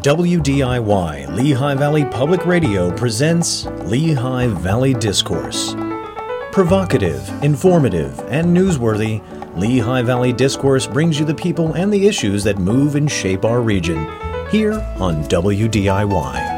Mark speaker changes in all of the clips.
Speaker 1: WDIY Lehigh Valley Public Radio presents Lehigh Valley Discourse. Provocative, informative, and newsworthy, Lehigh Valley Discourse brings you the people and the issues that move and shape our region here on WDIY.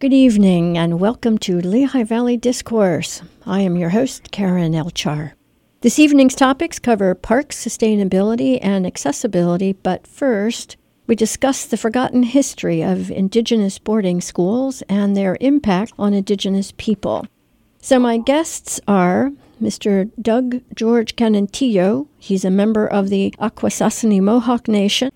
Speaker 2: Good evening and welcome to Lehigh Valley Discourse. I am your host, Karen Elchar. This evening's topics cover park sustainability and accessibility, but first, we discuss the forgotten history of Indigenous boarding schools and their impact on Indigenous people. So, my guests are Mr. Doug George Kanentiio. He's a member of the Akwesasne Mohawk Nation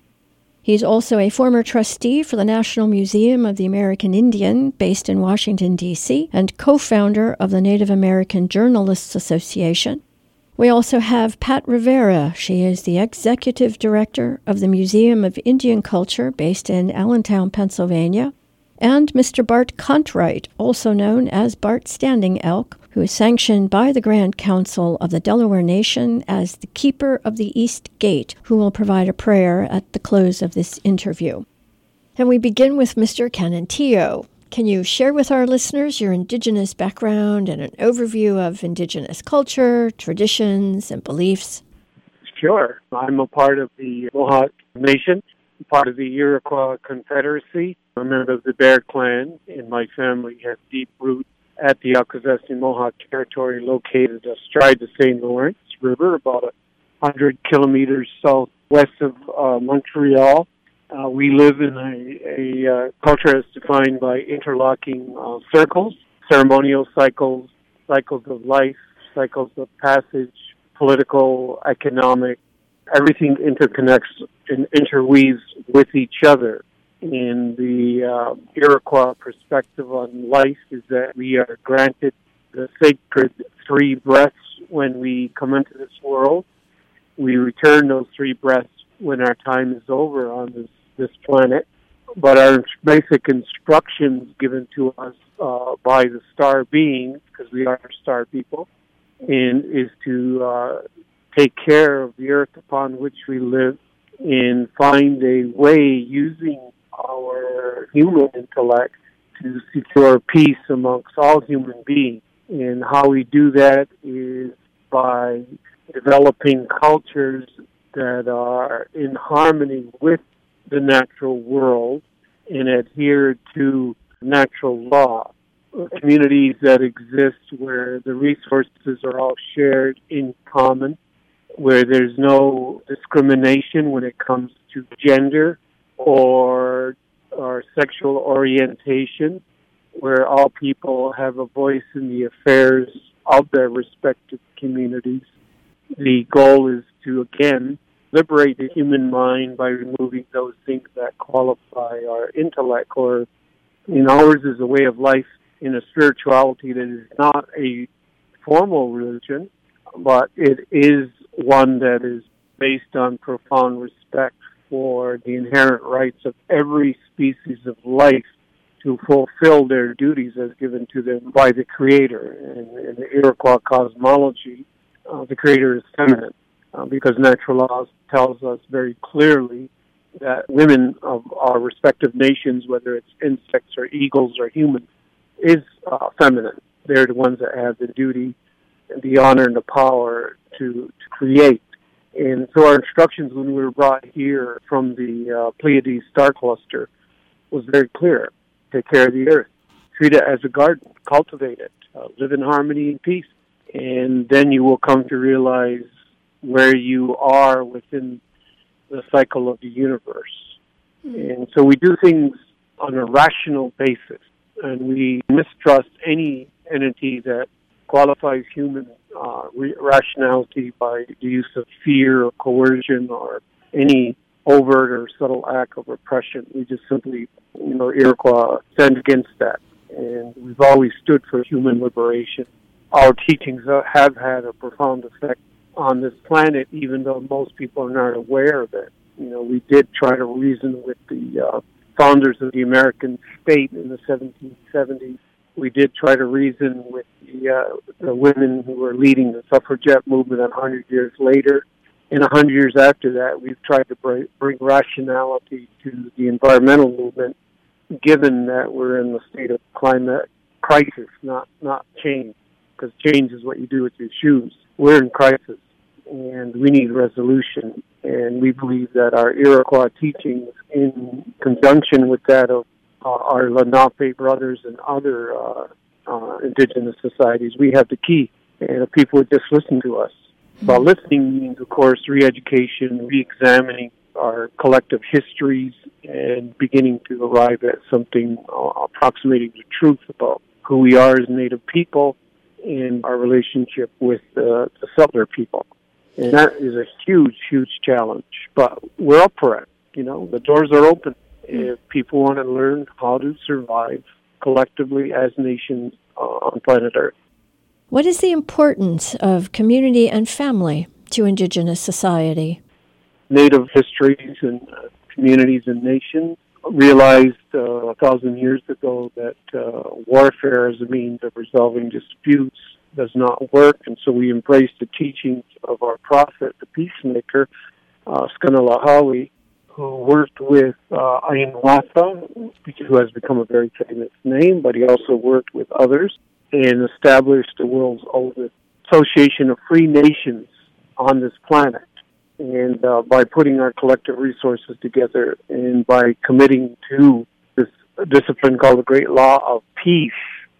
Speaker 2: He's also a former trustee for the National Museum of the American Indian, based in Washington, D.C., and co founder of the Native American Journalists Association. We also have Pat Rivera. She is the executive director of the Museum of Indian Culture, based in Allentown, Pennsylvania. And Mr. Bart Contwright, also known as Bart Standing Elk, who is sanctioned by the Grand Council of the Delaware Nation as the Keeper of the East Gate, who will provide a prayer at the close of this interview. And we begin with Mr. Kanentiio. Can you share with our listeners your Indigenous background and an overview of Indigenous culture, traditions, and beliefs?
Speaker 3: Sure. I'm a part of the Mohawk Nation, part of the Iroquois Confederacy. I'm a member of the Bear Clan, and my family has deep roots at the Akwesasne Mohawk territory located astride the St. Lawrence River, about a hundred kilometers southwest of uh, Montreal. Uh, we live in a, a uh, culture as defined by interlocking uh, circles, ceremonial cycles, cycles of life, cycles of passage, political, economic. Everything interconnects and interweaves with each other in the uh, Iroquois perspective on life is that we are granted the sacred three breaths when we come into this world. We return those three breaths when our time is over on this, this planet. But our basic instructions given to us uh, by the star beings, because we are star people, and is to uh, take care of the earth upon which we live and find a way using our human intellect to secure peace amongst all human beings. And how we do that is by developing cultures that are in harmony with the natural world and adhere to natural law. Communities that exist where the resources are all shared in common, where there's no discrimination when it comes to gender, or or sexual orientation, where all people have a voice in the affairs of their respective communities. The goal is to again liberate the human mind by removing those things that qualify our intellect or in ours is a way of life in a spirituality that is not a formal religion, but it is one that is based on profound respect for the inherent rights of every species of life to fulfill their duties as given to them by the Creator. And in the Iroquois cosmology, uh, the Creator is feminine uh, because natural laws tells us very clearly that women of our respective nations, whether it's insects or eagles or humans, is uh, feminine. They're the ones that have the duty, the honor, and the power to, to create and so our instructions when we were brought here from the uh, Pleiades star cluster was very clear. Take care of the earth. Treat it as a garden. Cultivate it. Uh, live in harmony and peace. And then you will come to realize where you are within the cycle of the universe. Mm-hmm. And so we do things on a rational basis. And we mistrust any entity that qualifies human uh, re- rationality by the use of fear or coercion or any overt or subtle act of oppression. We just simply, you know, Iroquois stand against that. And we've always stood for human liberation. Our teachings have had a profound effect on this planet, even though most people are not aware of it. You know, we did try to reason with the uh, founders of the American state in the 1770s We did try to reason with the, uh, the women who were leading the suffragette movement a hundred years later. And a hundred years after that, we've tried to bring, bring rationality to the environmental movement, given that we're in the state of climate crisis, not not change, because change is what you do with your shoes. We're in crisis, and we need resolution. And we believe that our Iroquois teachings, in conjunction with that of uh, our Lenape brothers and other uh, uh, indigenous societies, we have the key. And if people would just listen to us. Well, hmm. listening means, of course, re-education, re-examining our collective histories, and beginning to arrive at something uh, approximating the truth about who we are as Native people and our relationship with uh, the settler people. And that is a huge, huge challenge. But we're up for it. You know, the doors are open. If people want to learn how to survive collectively as nations uh, on planet Earth.
Speaker 2: What is the importance of community and family to Indigenous society?
Speaker 3: Native histories and uh, communities and nations realized uh, a thousand years ago that uh, warfare as a means of resolving disputes does not work, and so we embraced the teachings of our prophet, the peacemaker, uh, Skanalahawi, who worked with uh, Ayin Watha, who has become a very famous name, but he also worked with others and established the world's oldest association of free nations on this planet. And uh, by putting our collective resources together and by committing to this discipline called the Great Law of Peace,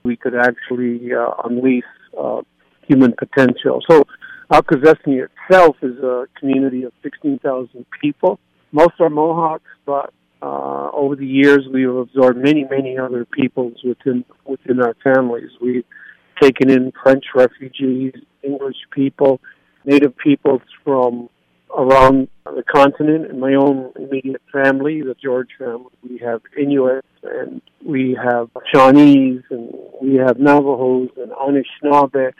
Speaker 3: we could actually uh, unleash uh, human potential. So Akwesasne itself is a community of 16,000 people. Most are Mohawks, but uh, over the years we have absorbed many, many other peoples within within our families. We've taken in French refugees, English people, Native peoples from around the continent. In my own immediate family, the George family, we have Inuit and we have Shawnees and we have Navajos and Anishinaabe.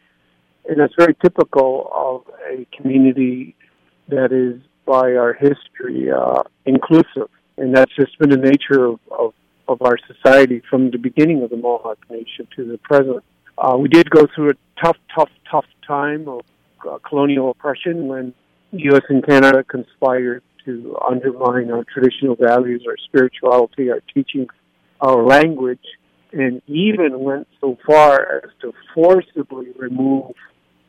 Speaker 3: And that's very typical of a community that is, by our history, uh, inclusive. And that's just been the nature of, of, of our society from the beginning of the Mohawk Nation to the present. Uh, we did go through a tough, tough, tough time of uh, colonial oppression when U.S. and Canada conspired to undermine our traditional values, our spirituality, our teachings, our language, and even went so far as to forcibly remove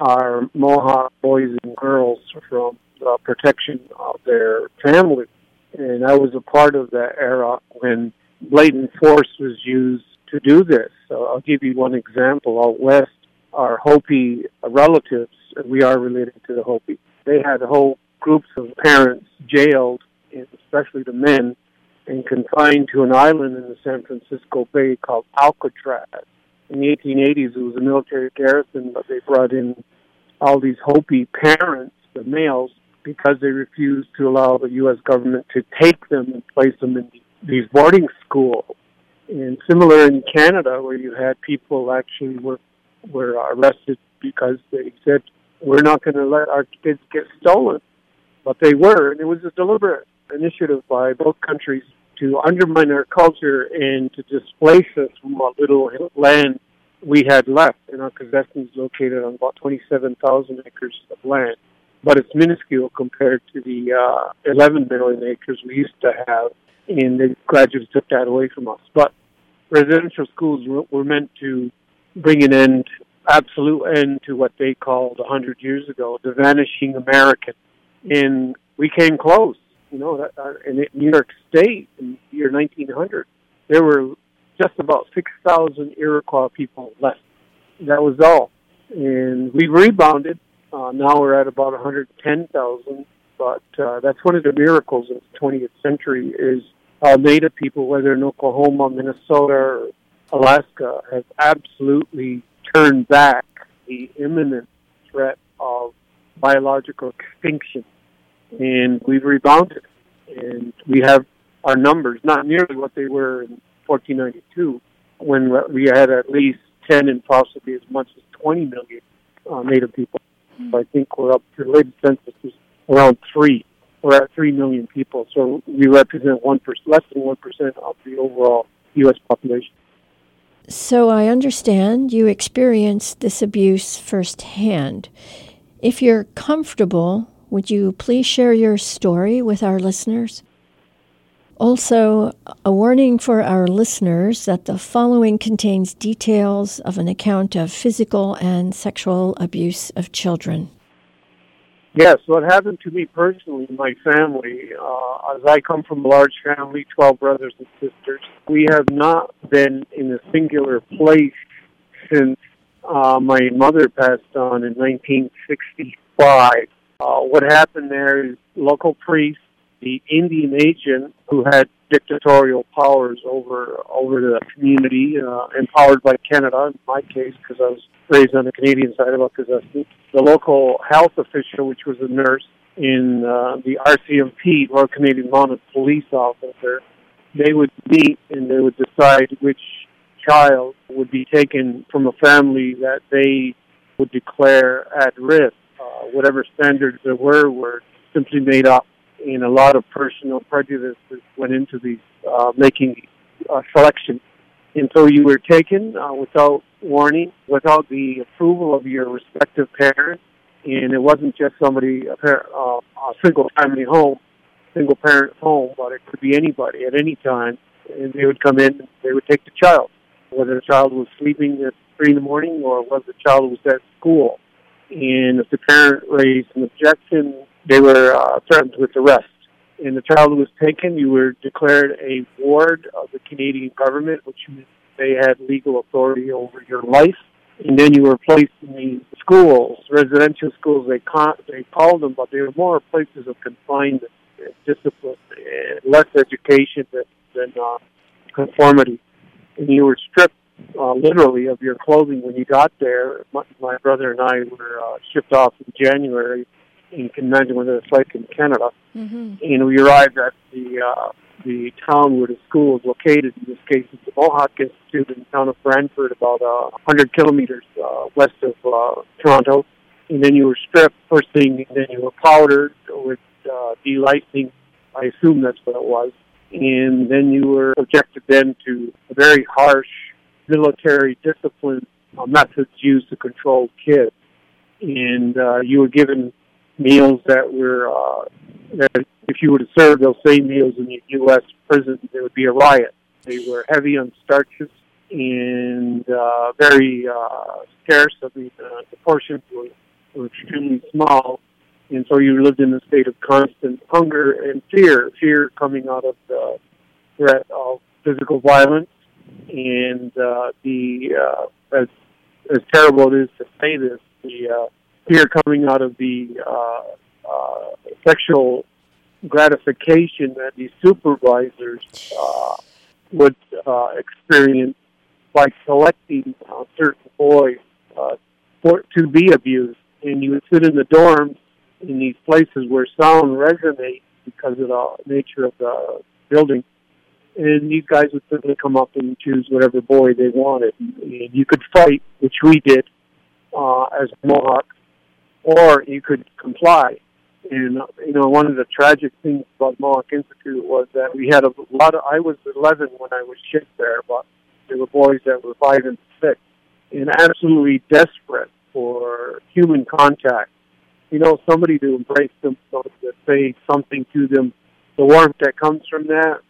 Speaker 3: our Mohawk boys and girls from the protection of their families. And I was a part of that era when blatant force was used to do this. So I'll give you one example. Out west, our Hopi relatives, we are related to the Hopi, they had whole groups of parents jailed, especially the men, and confined to an island in the San Francisco Bay called Alcatraz. In the 1880s, it was a military garrison, but they brought in all these Hopi parents, the males, because they refused to allow the U.S. government to take them and place them in these boarding schools. And similar in Canada, where you had people actually were were arrested because they said we're not going to let our kids get stolen. But they were, and it was a deliberate initiative by both countries to undermine our culture and to displace us from what little land we had left. And our possessions located on about 27,000 acres of land, but it's minuscule compared to the uh, 11 million acres we used to have, and the gradually took that away from us. But residential schools were meant to bring an end absolute end to what they called hundred years ago the vanishing American, and we came close. You know, uh, in New York State in the year 1900, there were just about 6,000 Iroquois people left. That was all, and we rebounded. Uh, now we're at about 110,000. But uh, that's one of the miracles of the 20th century is uh, Native people, whether in Oklahoma, Minnesota, or Alaska, have absolutely turned back the imminent threat of biological extinction. And we've rebounded. And we have our numbers, not nearly what they were in 1492, when we had at least 10 and possibly as much as 20 million uh, Native people. I think we're up to the latest census is around three. We're at 3 million people. So we represent 1%, less than 1% of the overall U.S. population.
Speaker 2: So I understand you experienced this abuse firsthand. If you're comfortable, would you please share your story with our listeners? Also, a warning for our listeners that the following contains details of an account of physical and sexual abuse of children.
Speaker 3: Yes, what happened to me personally, my family, uh, as I come from a large family, 12 brothers and sisters, we have not been in a singular place since uh, my mother passed on in 1965. Uh, what happened there is local priests the Indian agent who had dictatorial powers over over the community, uh, empowered by Canada. In my case, because I was raised on the Canadian side of Akwesasne, the local health official, which was a nurse, in uh, the RCMP, Royal Canadian Mounted Police officer, they would meet and they would decide which child would be taken from a family that they would declare at risk. Uh, whatever standards there were were simply made up and a lot of personal prejudices went into these uh, making uh, selections. And so you were taken uh, without warning, without the approval of your respective parents, and it wasn't just somebody a, par- uh, a single family home, single parent home, but it could be anybody at any time. And they would come in, they would take the child, whether the child was sleeping at three in the morning or whether the child was at school. And if the parent raised an objection, they were uh, threatened with arrest. And the child was taken. You were declared a ward of the Canadian government, which means they had legal authority over your life. And then you were placed in these schools, residential schools. They ca- they called them, but they were more places of confinement, discipline, less education than, than uh, conformity. And you were stripped uh, literally of your clothing when you got there. My, my brother and I were uh, shipped off in January can imagine what it's like in Canada. Mm-hmm. And we arrived at the uh, the town where the school is located. In this case, it's the Mohawk Institute in the town of Brantford, about uh, 100 kilometers uh, west of uh, Toronto. And then you were stripped first thing, and then you were powdered with uh, delicing. I assume that's what it was. And then you were subjected then to a very harsh military discipline uh, methods used to control kids. And uh, you were given meals that were uh, that if you were to serve those same meals in the U.S. prison, there would be a riot. They were heavy on starches and uh, very uh, scarce. I mean, uh, the portions were, were extremely small, and so you lived in a state of constant hunger and fear. Fear coming out of the threat of physical violence, and uh, the uh, as as terrible it is to say this, the uh, fear coming out of the uh, uh, sexual gratification that these supervisors uh, would uh, experience by selecting uh, certain boys uh, for, to be abused. And you would sit in the dorms in these places where sound resonates because of the nature of the building. And these guys would simply come up and choose whatever boy they wanted. And you could fight, which we did uh, as Mohawk or you could comply. And you know, one of the tragic things about Mohawk Institute was that we had a lot of. I was 11 when I was shipped there, but there were boys that were five and six, and absolutely desperate for human contact. You know, somebody to embrace them, to say something to them, the warmth that comes from that.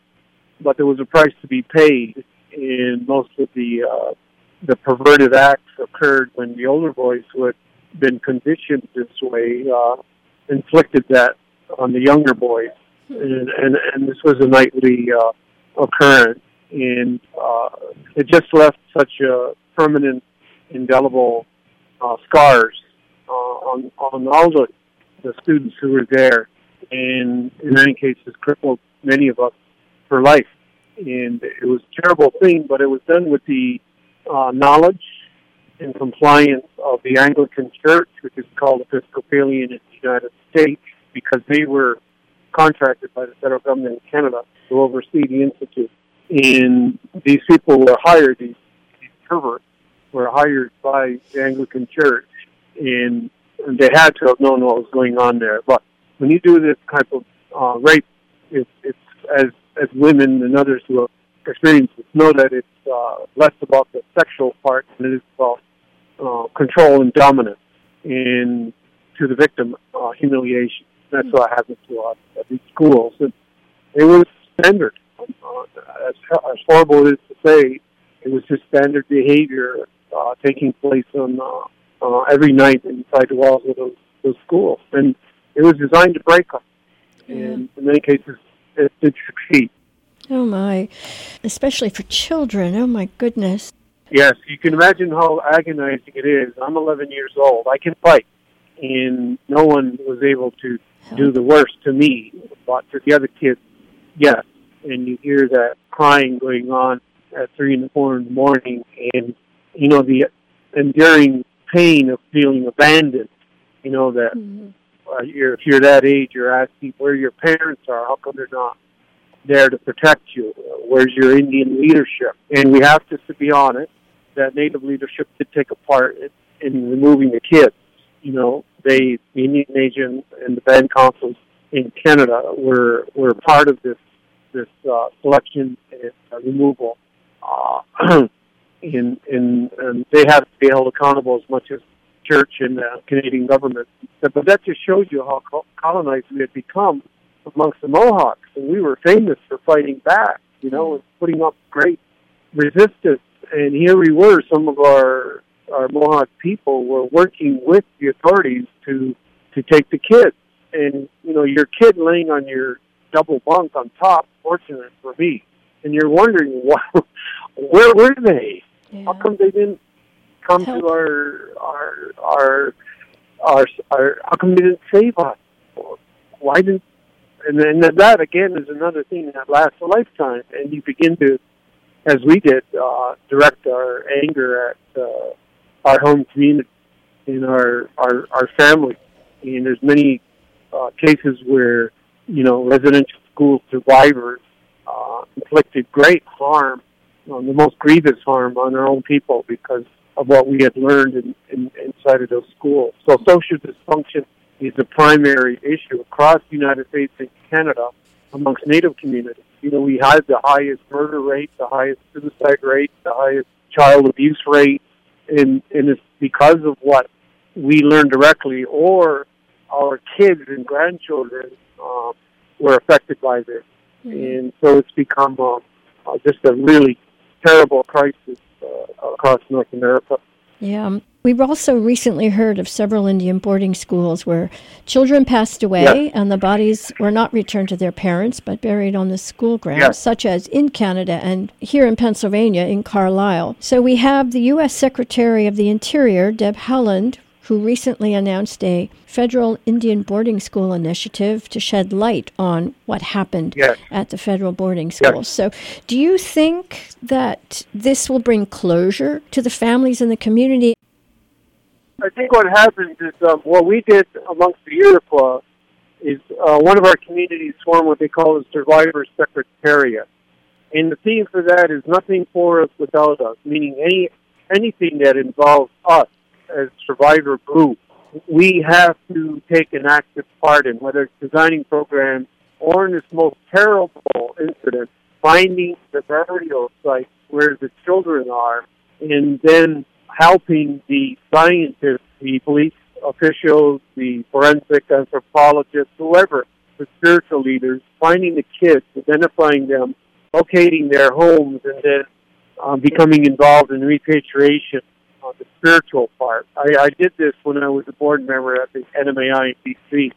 Speaker 3: But there was a price to be paid, and most of the uh, the perverted acts occurred when the older boys would been conditioned this way, uh, inflicted that on the younger boys, and and, and this was a nightly uh, occurrence, and uh, it just left such a permanent, indelible uh, scars uh, on on all the the students who were there, and in many cases crippled many of us for life. And it was a terrible thing, but it was done with the uh, knowledge in compliance of the Anglican Church, which is called Episcopalian in the United States, because they were contracted by the federal government in Canada to oversee the institute. And these people were hired, these, these perverts were hired by the Anglican Church, and, and they had to have known what was going on there. But when you do this type of uh, rape, it's, it's as as women and others who have experiences know that it's uh, less about the sexual part than it is about uh, control and dominance, and to the victim, uh, humiliation. That's what happens to us at these schools. And it was standard. Uh, as, as horrible it is to say, it was just standard behavior uh, taking place on uh, uh, every night inside the walls of those, those schools. And it was designed to break us. Yeah. And in many cases, it did succeed.
Speaker 2: Oh my, especially for children. Oh my goodness.
Speaker 3: Yes, you can imagine how agonizing it is. I'm 11 years old. I can fight, and no one was able to do the worst to me. But to the other kids, yes. And you hear that crying going on at three and four in the morning, and you know the enduring pain of feeling abandoned. You know that mm-hmm. uh, you're, if you're that age, you're asking where your parents are. How come they're not there to protect you? Where's your Indian leadership? And we have to, to be honest, that Native leadership did take a part in, in removing the kids. You know, they, the Indian Nation and the band councils in Canada were were part of this this uh, selection and uh, removal. Uh, in, in, and they have to be held accountable as much as church and the Canadian government. But that just shows you how colonized we had become amongst the Mohawks, and we were famous for fighting back, you know, and putting up great resistance. And here we were, some of our our Mohawk people were working with the authorities to to take the kids. And you know, your kid laying on your double bunk on top, fortunate for me, and you're wondering, what, where were they? Yeah. How come they didn't come Help. to our our our our our? How come they didn't save us? Why didn't? And then that again is another thing that lasts a lifetime, and you begin to, as we did, uh, direct our anger at uh, our home community, in our our our family. And there's many uh, cases where you know residential school survivors uh, inflicted great harm um, the most grievous harm on our own people because of what we had learned in, in, inside of those schools. So social dysfunction is a primary issue across the United States and Canada amongst Native communities. You know, we had the highest murder rate, the highest suicide rate, the highest child abuse rate, and, and it's because of what we learned directly or our kids and grandchildren uh, were affected by this. Mm-hmm. And so it's become uh, uh, just a really terrible crisis uh, across North America.
Speaker 2: Yeah. Um, we've also recently heard of several Indian boarding schools where children passed away yes. and the bodies were not returned to their parents but buried on the school grounds, yes. such as in Canada and here in Pennsylvania in Carlisle. So we have the U.S. Secretary of the Interior, Deb Haaland, who recently announced a federal Indian boarding school initiative to shed light on what happened
Speaker 3: yes.
Speaker 2: at the federal boarding schools. Yes. So, do you think that this will bring closure to the families in the community?
Speaker 3: I think what happens is um, what we did amongst the Iroquois is uh, one of our communities formed what they call a survivor secretariat. And the theme for that is nothing for us without us, meaning any anything that involves us as survivor group, we have to take an active part in whether it's designing programs or in this most terrible incident, finding the burial site where the children are, and then helping the scientists, the police officials, the forensic anthropologists, whoever, the spiritual leaders, finding the kids, identifying them, locating their homes, and then um, becoming involved in repatriation spiritual part. I, I did this when I was a board member at the NMAI in DC.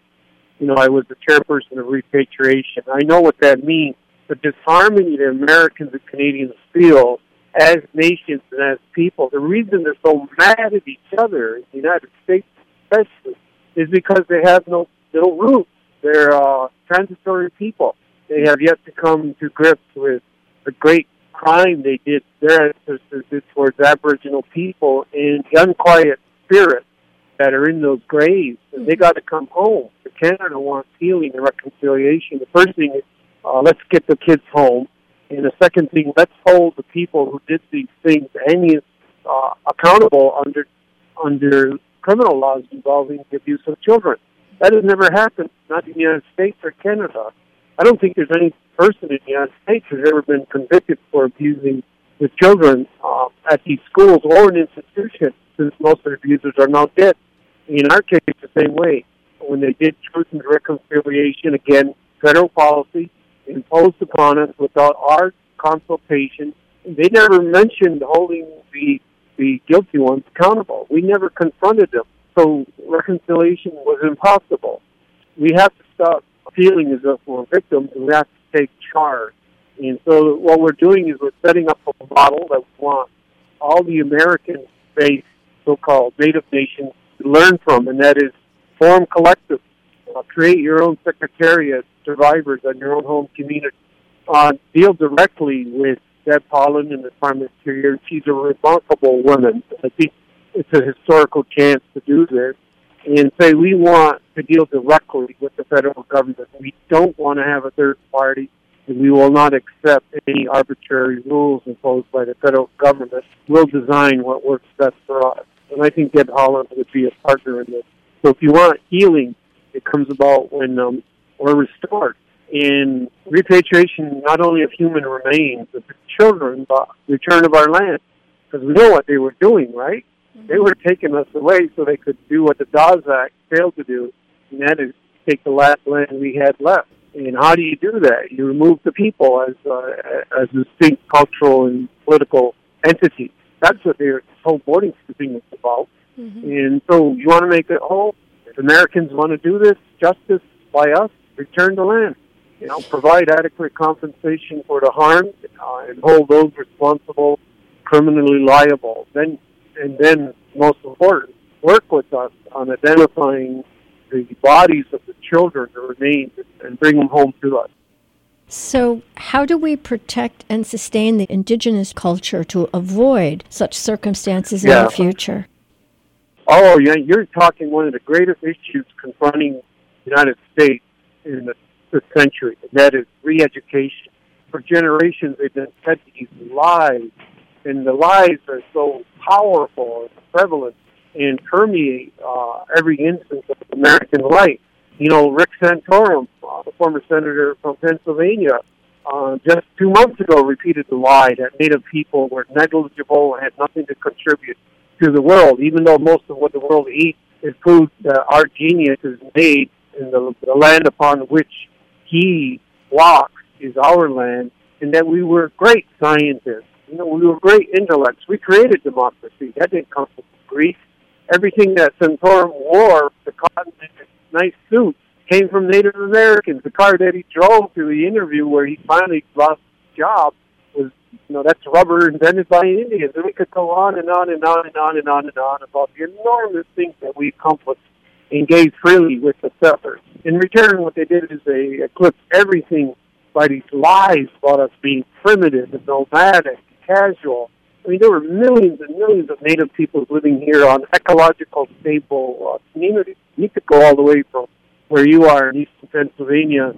Speaker 3: You know, I was the chairperson of repatriation. I know what that means. The disharmony that Americans and Canadians feel as nations and as people, the reason they're so mad at each other in the United States especially is because they have no no roots. They're uh, transitory people. They have yet to come to grips with the great crime they did, their ancestors did towards Aboriginal people and the unquiet spirits that are in those graves. And they got to come home. The Canada wants healing and reconciliation. The first thing is uh, let's get the kids home. And the second thing, let's hold the people who did these things any uh, accountable under under criminal laws involving the abuse of children. That has never happened, not in the United States or Canada. I don't think there's any person in the United States who's ever been convicted for abusing the children uh, at these schools or an institution, since most of the abusers are now dead. In our case, the same way. When they did truth and reconciliation, again, federal policy imposed upon us without our consultation. They never mentioned holding the the guilty ones accountable. We never confronted them. So reconciliation was impossible. We have to stop feeling as if we're victims and we have to take charge. And so what we're doing is we're setting up a model that we want all the American-based so-called native nations to learn from, and that is form collectives, uh, create your own secretariat, survivors in your own home community, uh, deal directly with Deb Haaland in the Prime Interior. She's a remarkable woman. I think it's a historical chance to do this and say we want to deal directly with the federal government. We don't want to have a third party, and we will not accept any arbitrary rules imposed by the federal government. We'll design what works best for us. And I think Deb Haaland would be a partner in this. So if you want healing, it comes about when um, we're restored. In repatriation, not only of human remains, the children, but return of our land. Because we know what they were doing, right? They were taking us away so they could do what the Dawes Act failed to do, and that is take the last land we had left. And how do you do that? You remove the people as uh, as distinct cultural and political entities. That's what their whole boarding thing is about. Mm-hmm. And so you want to make it whole. If Americans want to do this, justice by us, return the land. You know, provide adequate compensation for the harm uh, and hold those responsible criminally liable. Then and then most important, work with us on identifying the bodies of the children that remain and bring them home to us.
Speaker 2: So, how do we protect and sustain the indigenous culture to avoid such circumstances yeah. in the future?
Speaker 3: Oh, yeah, you're talking one of the greatest issues confronting the United States in the, the century, and that is re-education. For generations, they've been fed these lies, and the lies are so powerful and prevalent and permeate uh, every instance of American life. You know, Rick Santorum, uh, the former senator from Pennsylvania, uh, just two months ago repeated the lie that Native people were negligible and had nothing to contribute to the world, even though most of what the world eats is food that our genius has made in the, the land upon which he walks is our land, and that we were great scientists you know, we were great intellects. We created democracy. That didn't come from Greece. Everything that Santorum wore, the cotton nice suit, came from Native Americans. The car that he drove to the interview where he finally lost his job was, you know, that's rubber invented by Indians. And we could go on and on and on and on and on and on about the enormous things that we accomplished and gave freely with the settlers. In return, what they did is they eclipsed everything by these lies about us being primitive and nomadic casual. I mean, there were millions and millions of Native people living here on ecological stable uh, communities. You could go all the way from where you are in eastern Pennsylvania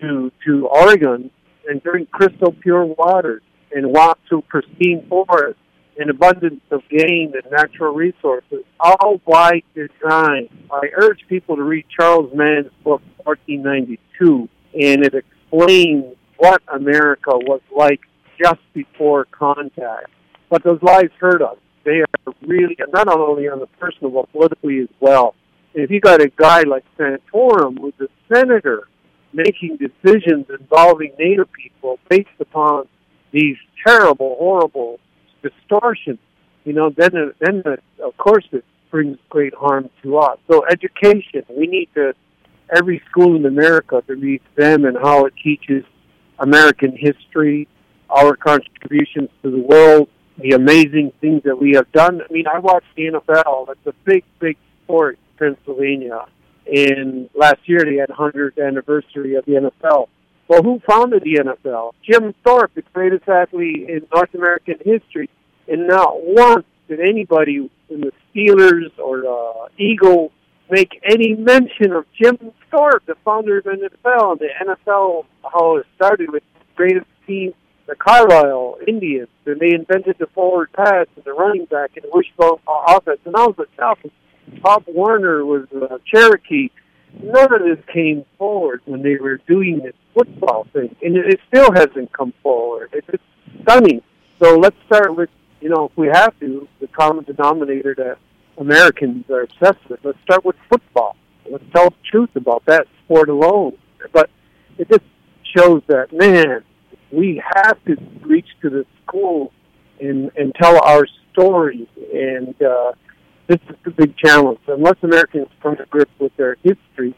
Speaker 3: to to Oregon and drink crystal pure waters and walk through pristine forests and abundance of game and natural resources, all by design. I urge people to read Charles Mann's book, 1492, and it explains what America was like just before contact. But those lies hurt us. They are really, not only on the personal, but politically as well. If you got a guy like Santorum, who's a senator, making decisions involving Native people based upon these terrible, horrible distortions, you know, then, uh, then uh, of course it brings great harm to us. So education, we need to, every school in America to read them and how it teaches American history, our contributions to the world, the amazing things that we have done. I mean, I watched the NFL. That's a big, big sport Pennsylvania. And last year they had 100th anniversary of the NFL. Well, who founded the NFL? Jim Thorpe, the greatest athlete in North American history. And not once did anybody in the Steelers or the Eagles make any mention of Jim Thorpe, the founder of the NFL. The NFL, how it started with the greatest team the Carlisle Indians, and they invented the forward pass and the running back and the wishbone offense. And I was a Falcons. Pop Warner was a Cherokee, none of this came forward when they were doing this football thing, and it, still hasn't come forward. It's, it's stunning. So let's start with, you know, if we have to, the common denominator that Americans are obsessed with. Let's start with football. Let's tell the truth about that sport alone. But it just shows that, man, we have to reach to the schools and, and tell our story. And uh, this is the big challenge. Unless Americans come to grips with their history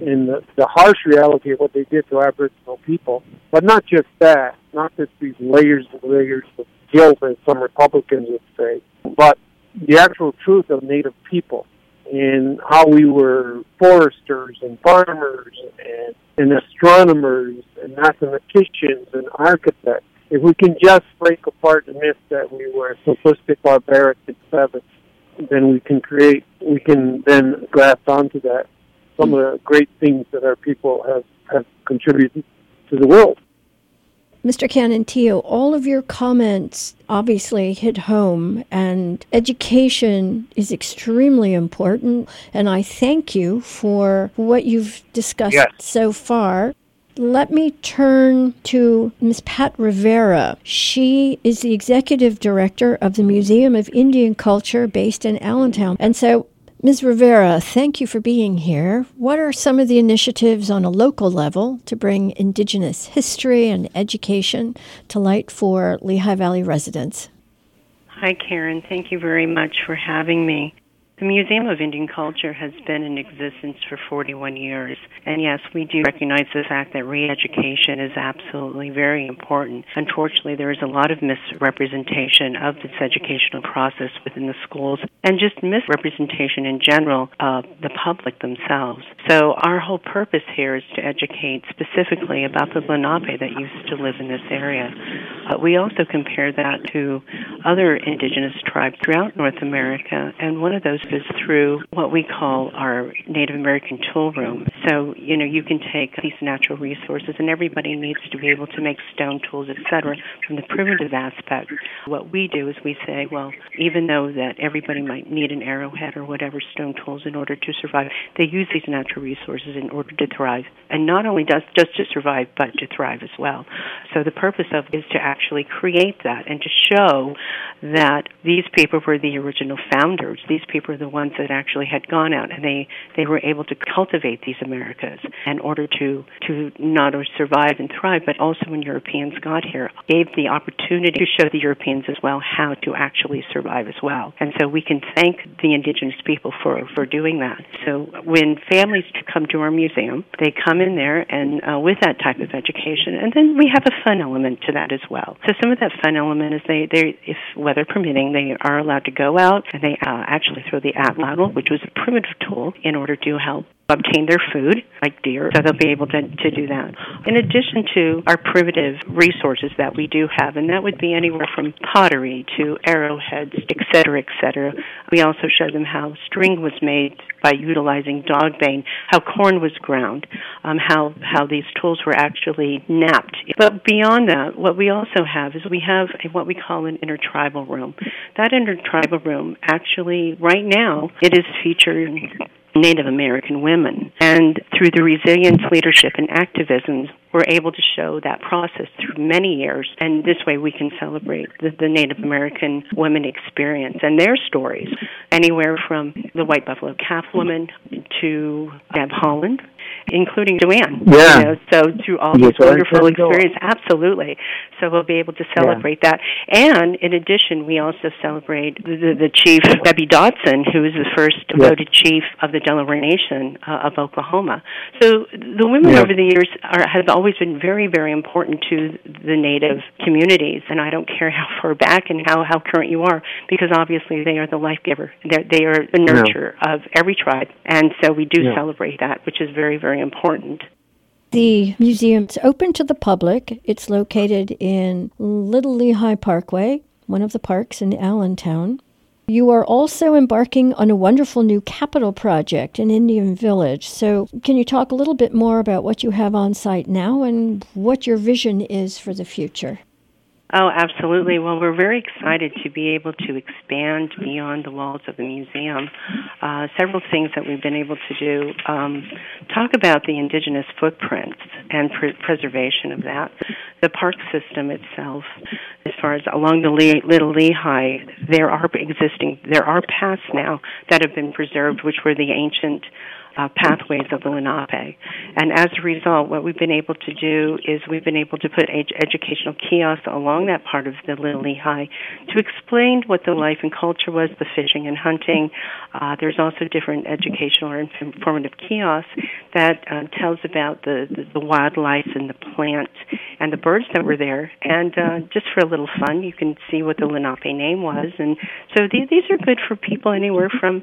Speaker 3: and the, the harsh reality of what they did to Aboriginal people, but not just that, not just these layers and layers of guilt, as some Republicans would say, but the actual truth of Native people and how we were foresters and farmers and, and astronomers and mathematicians and architects. If we can just break apart the myth that we were simplistic, barbaric, and savage, then we can create, we can then graft onto that some of the great things that our people have, have contributed to the world.
Speaker 2: Mr. Kanentiio, all of your comments obviously hit home, and education is extremely important. And I thank you for what you've discussed yes. so far. Let me turn to Ms. Pat Rivera. She is the executive director of the Museum of Indian Culture based in Allentown. And so Ms. Rivera, thank you for being here. What are some of the initiatives on a local level to bring Indigenous history and education to light for Lehigh Valley residents?
Speaker 4: Hi, Karen. Thank you very much for having me. The Museum of Indian Culture has been in existence for 41 years. And yes, we do recognize the fact that re-education is absolutely very important. Unfortunately, there is a lot of misrepresentation of this educational process within the schools and just misrepresentation in general of the public themselves. So our whole purpose here is to educate specifically about the Lenape that used to live in this area. We also compare that to other indigenous tribes throughout North America, and one of those is through what we call our Native American tool room. So, you know, you can take these natural resources, and everybody needs to be able to make stone tools, etc. From the primitive aspect, what we do is we say, well, even though that everybody might need an arrowhead or whatever stone tools in order to survive, they use these natural resources in order to thrive, and not only does just to survive, but to thrive as well. So the purpose of is to actually create that and to show that these people were the original founders. These people the ones that actually had gone out and they they were able to cultivate these Americas in order to to not only survive and thrive, but also when Europeans got here, gave the opportunity to show the Europeans as well how to actually survive as well. And so we can thank the indigenous people for for doing that. So when families come to our museum, they come in there and uh, with that type of education, and then we have a fun element to that as well. So some of that fun element is they they if weather permitting, they are allowed to go out and they uh, actually throw the the atlatl, which was a primitive tool in order to help obtain their food, like deer, so they'll be able to, to do that. In addition to our primitive resources that we do have, and that would be anywhere from pottery to arrowheads, et cetera, et cetera. We also show them how string was made by utilizing dog bane, how corn was ground, um, how, how these tools were actually knapped. But beyond that, what we also have is we have a, what we call an intertribal room. That intertribal room actually, right now, it is featuring Native American women. And through the resilience, leadership, and activism, we're able to show that process through many years. And this way we can celebrate the, the Native American women experience and their stories, anywhere from the White Buffalo Calf woman to Deb Haaland including Joanne.
Speaker 3: Yeah.
Speaker 4: You know, so through all these wonderful experiences, absolutely. So we'll be able to celebrate yeah. that. And in addition, we also celebrate the, the, chief, Debbie Dotson, who is the first yeah. voted chief of the Delaware Nation uh, of Oklahoma. So the women yeah. over the years are, have always been very, very important to the Native communities. And I don't care how far back and how, how current you are, because obviously they are the life giver. They're, they are the nurture of every tribe. And so we do celebrate that, which is very, very important.
Speaker 2: The museum is open to the public. It's located in Little Lehigh Parkway, one of the parks in Allentown. You are also embarking on a wonderful new capital project in Indian Village. So, can you talk a little bit more about what you have on site now and what your vision is for the future?
Speaker 4: Oh, absolutely. Well, we're very excited to be able to expand beyond the walls of the museum. Uh, several things that we've been able to do um, talk about the indigenous footprints and pr- preservation of that. The park system itself, far as along the Le- Little Lehigh, there are existing, there are paths now that have been preserved, which were the ancient uh, pathways of the Lenape. And as a result, what we've been able to do is we've been able to put ed- educational kiosks along that part of the Little Lehigh to explain what the life and culture was, the fishing and hunting. Uh, there's also different educational or informative kiosks that uh, tells about the, the, the wildlife and the plant and the birds that were there. And uh, just for a little fun, you can see what the Lenape name was. And so these, these are good for people anywhere from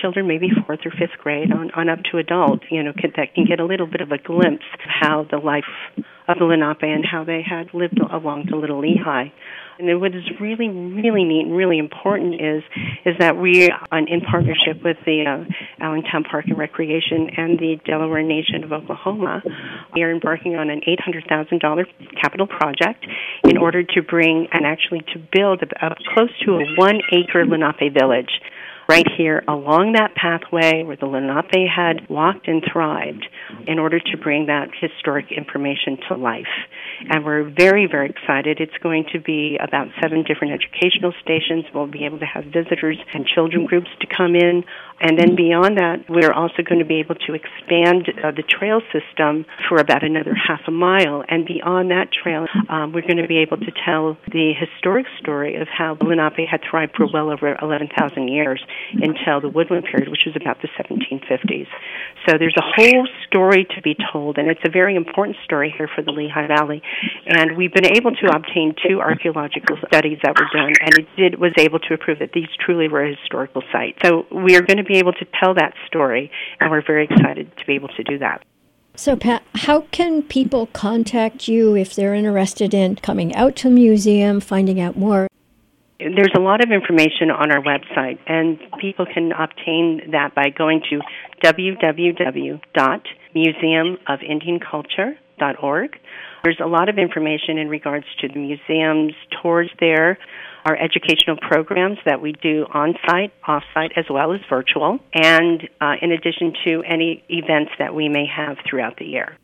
Speaker 4: children, maybe fourth or fifth grade, on, on up to adult, you know, can, that can get a little bit of a glimpse of how the life of the Lenape and how they had lived along the Little Lehigh. And what is really, really neat and really important is is that we, are in partnership with the uh, Allentown Park and Recreation and the Delaware Nation of Oklahoma, we are embarking on an $800,000 capital project in order to bring and actually to build a, a close to a one acre Lenape village right here along that pathway where the Lenape had walked and thrived in order to bring that historic information to life. And we're very, very excited. It's going to be about seven different educational stations. We'll be able to have visitors and children groups to come in. And then beyond that, we're also going to be able to expand uh, the trail system for about another half a mile. And beyond that trail, um, we're going to be able to tell the historic story of how the Lenape had thrived for well over 11,000 years until the woodland period, which was about the 1750s. So there's a whole story to be told, and it's a very important story here for the Lehigh Valley. And we've been able to obtain two archaeological studies that were done, and it did was able to prove that these truly were a historical site. So we are going to be able to tell that story, and we're very excited to be able to do that.
Speaker 2: So, Pat, how can people contact you if they're interested in coming out to the museum, finding out more?
Speaker 4: There's a lot of information on our website, and people can obtain that by going to www.museumofindianculture.org. There's a lot of information in regards to the museum's tours there, our educational programs that we do on site, off site, as well as virtual, and uh, in addition to any events that we may have throughout the year.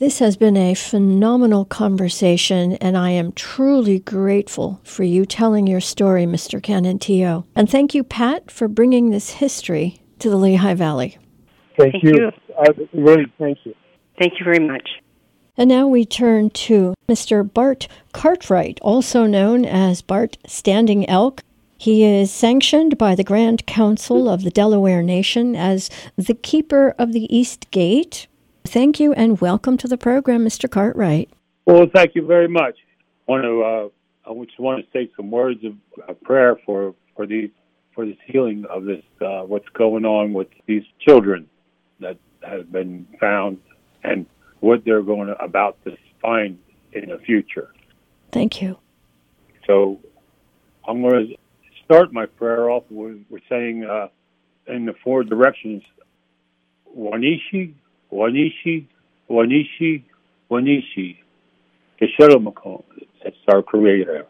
Speaker 2: This has been a phenomenal conversation, and I am truly grateful for you telling your story, Mr. Kanentiio. And thank you, Pat, for bringing this history to the Lehigh Valley.
Speaker 3: Thank,
Speaker 4: thank
Speaker 3: you.
Speaker 4: you.
Speaker 3: I really thank you.
Speaker 4: Thank you very much.
Speaker 2: And now we turn to Mr. Bart Cartwright, also known as Bart Standing Elk. He is sanctioned by the Grand Council of the Delaware Nation as the Keeper of the East Gate Thank you and welcome to the program, Mr. Cartwright.
Speaker 5: Well, thank you very much. I want to uh, I just want to say some words of uh, prayer for for these for this healing of this uh, what's going on with these children that have been found and what they're going to, about to find in the future.
Speaker 2: Thank you.
Speaker 5: So I'm going to start my prayer off with, with saying uh, in the four directions, Wanishi, Wanishi, Wanishi, Wanishi, Kesheromakon. That's our Creator.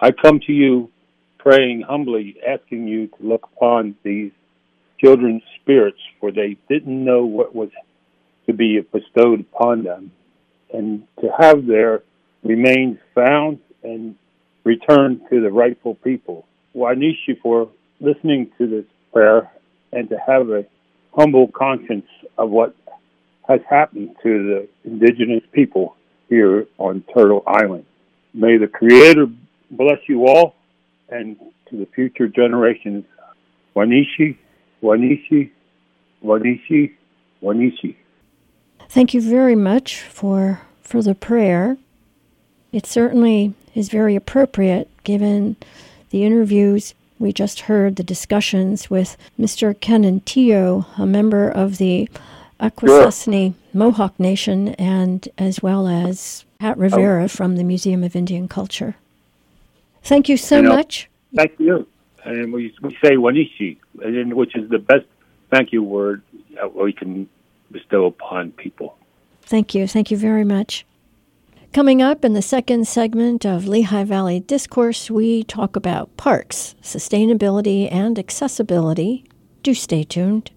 Speaker 5: I come to you praying humbly, asking you to look upon these children's spirits, for they didn't know what was to be bestowed upon them, and to have their remains found and returned to the rightful people. Wanishi for listening to this prayer and to have a humble conscience of what has happened to the indigenous people here on Turtle Island. May the Creator bless you all and to the future generations. Wanishi, Wanishi, Wanishi, Wanishi.
Speaker 2: Thank you very much for for the prayer. It certainly is very appropriate given the interviews we just heard, the discussions with Mr. Kanentiio, a member of the Akwesasne. Mohawk Nation, and as well as Pat oh. Rivera oh. from the Museum of Indian Culture. Thank you so
Speaker 5: you know,
Speaker 2: much.
Speaker 5: Thank you. And we, we say Wanishi, which is the best thank you word that we can bestow upon people.
Speaker 2: Thank you. Thank you very much. Coming up in the second segment of Lehigh Valley Discourse, we talk about parks, sustainability, and accessibility. Do stay tuned.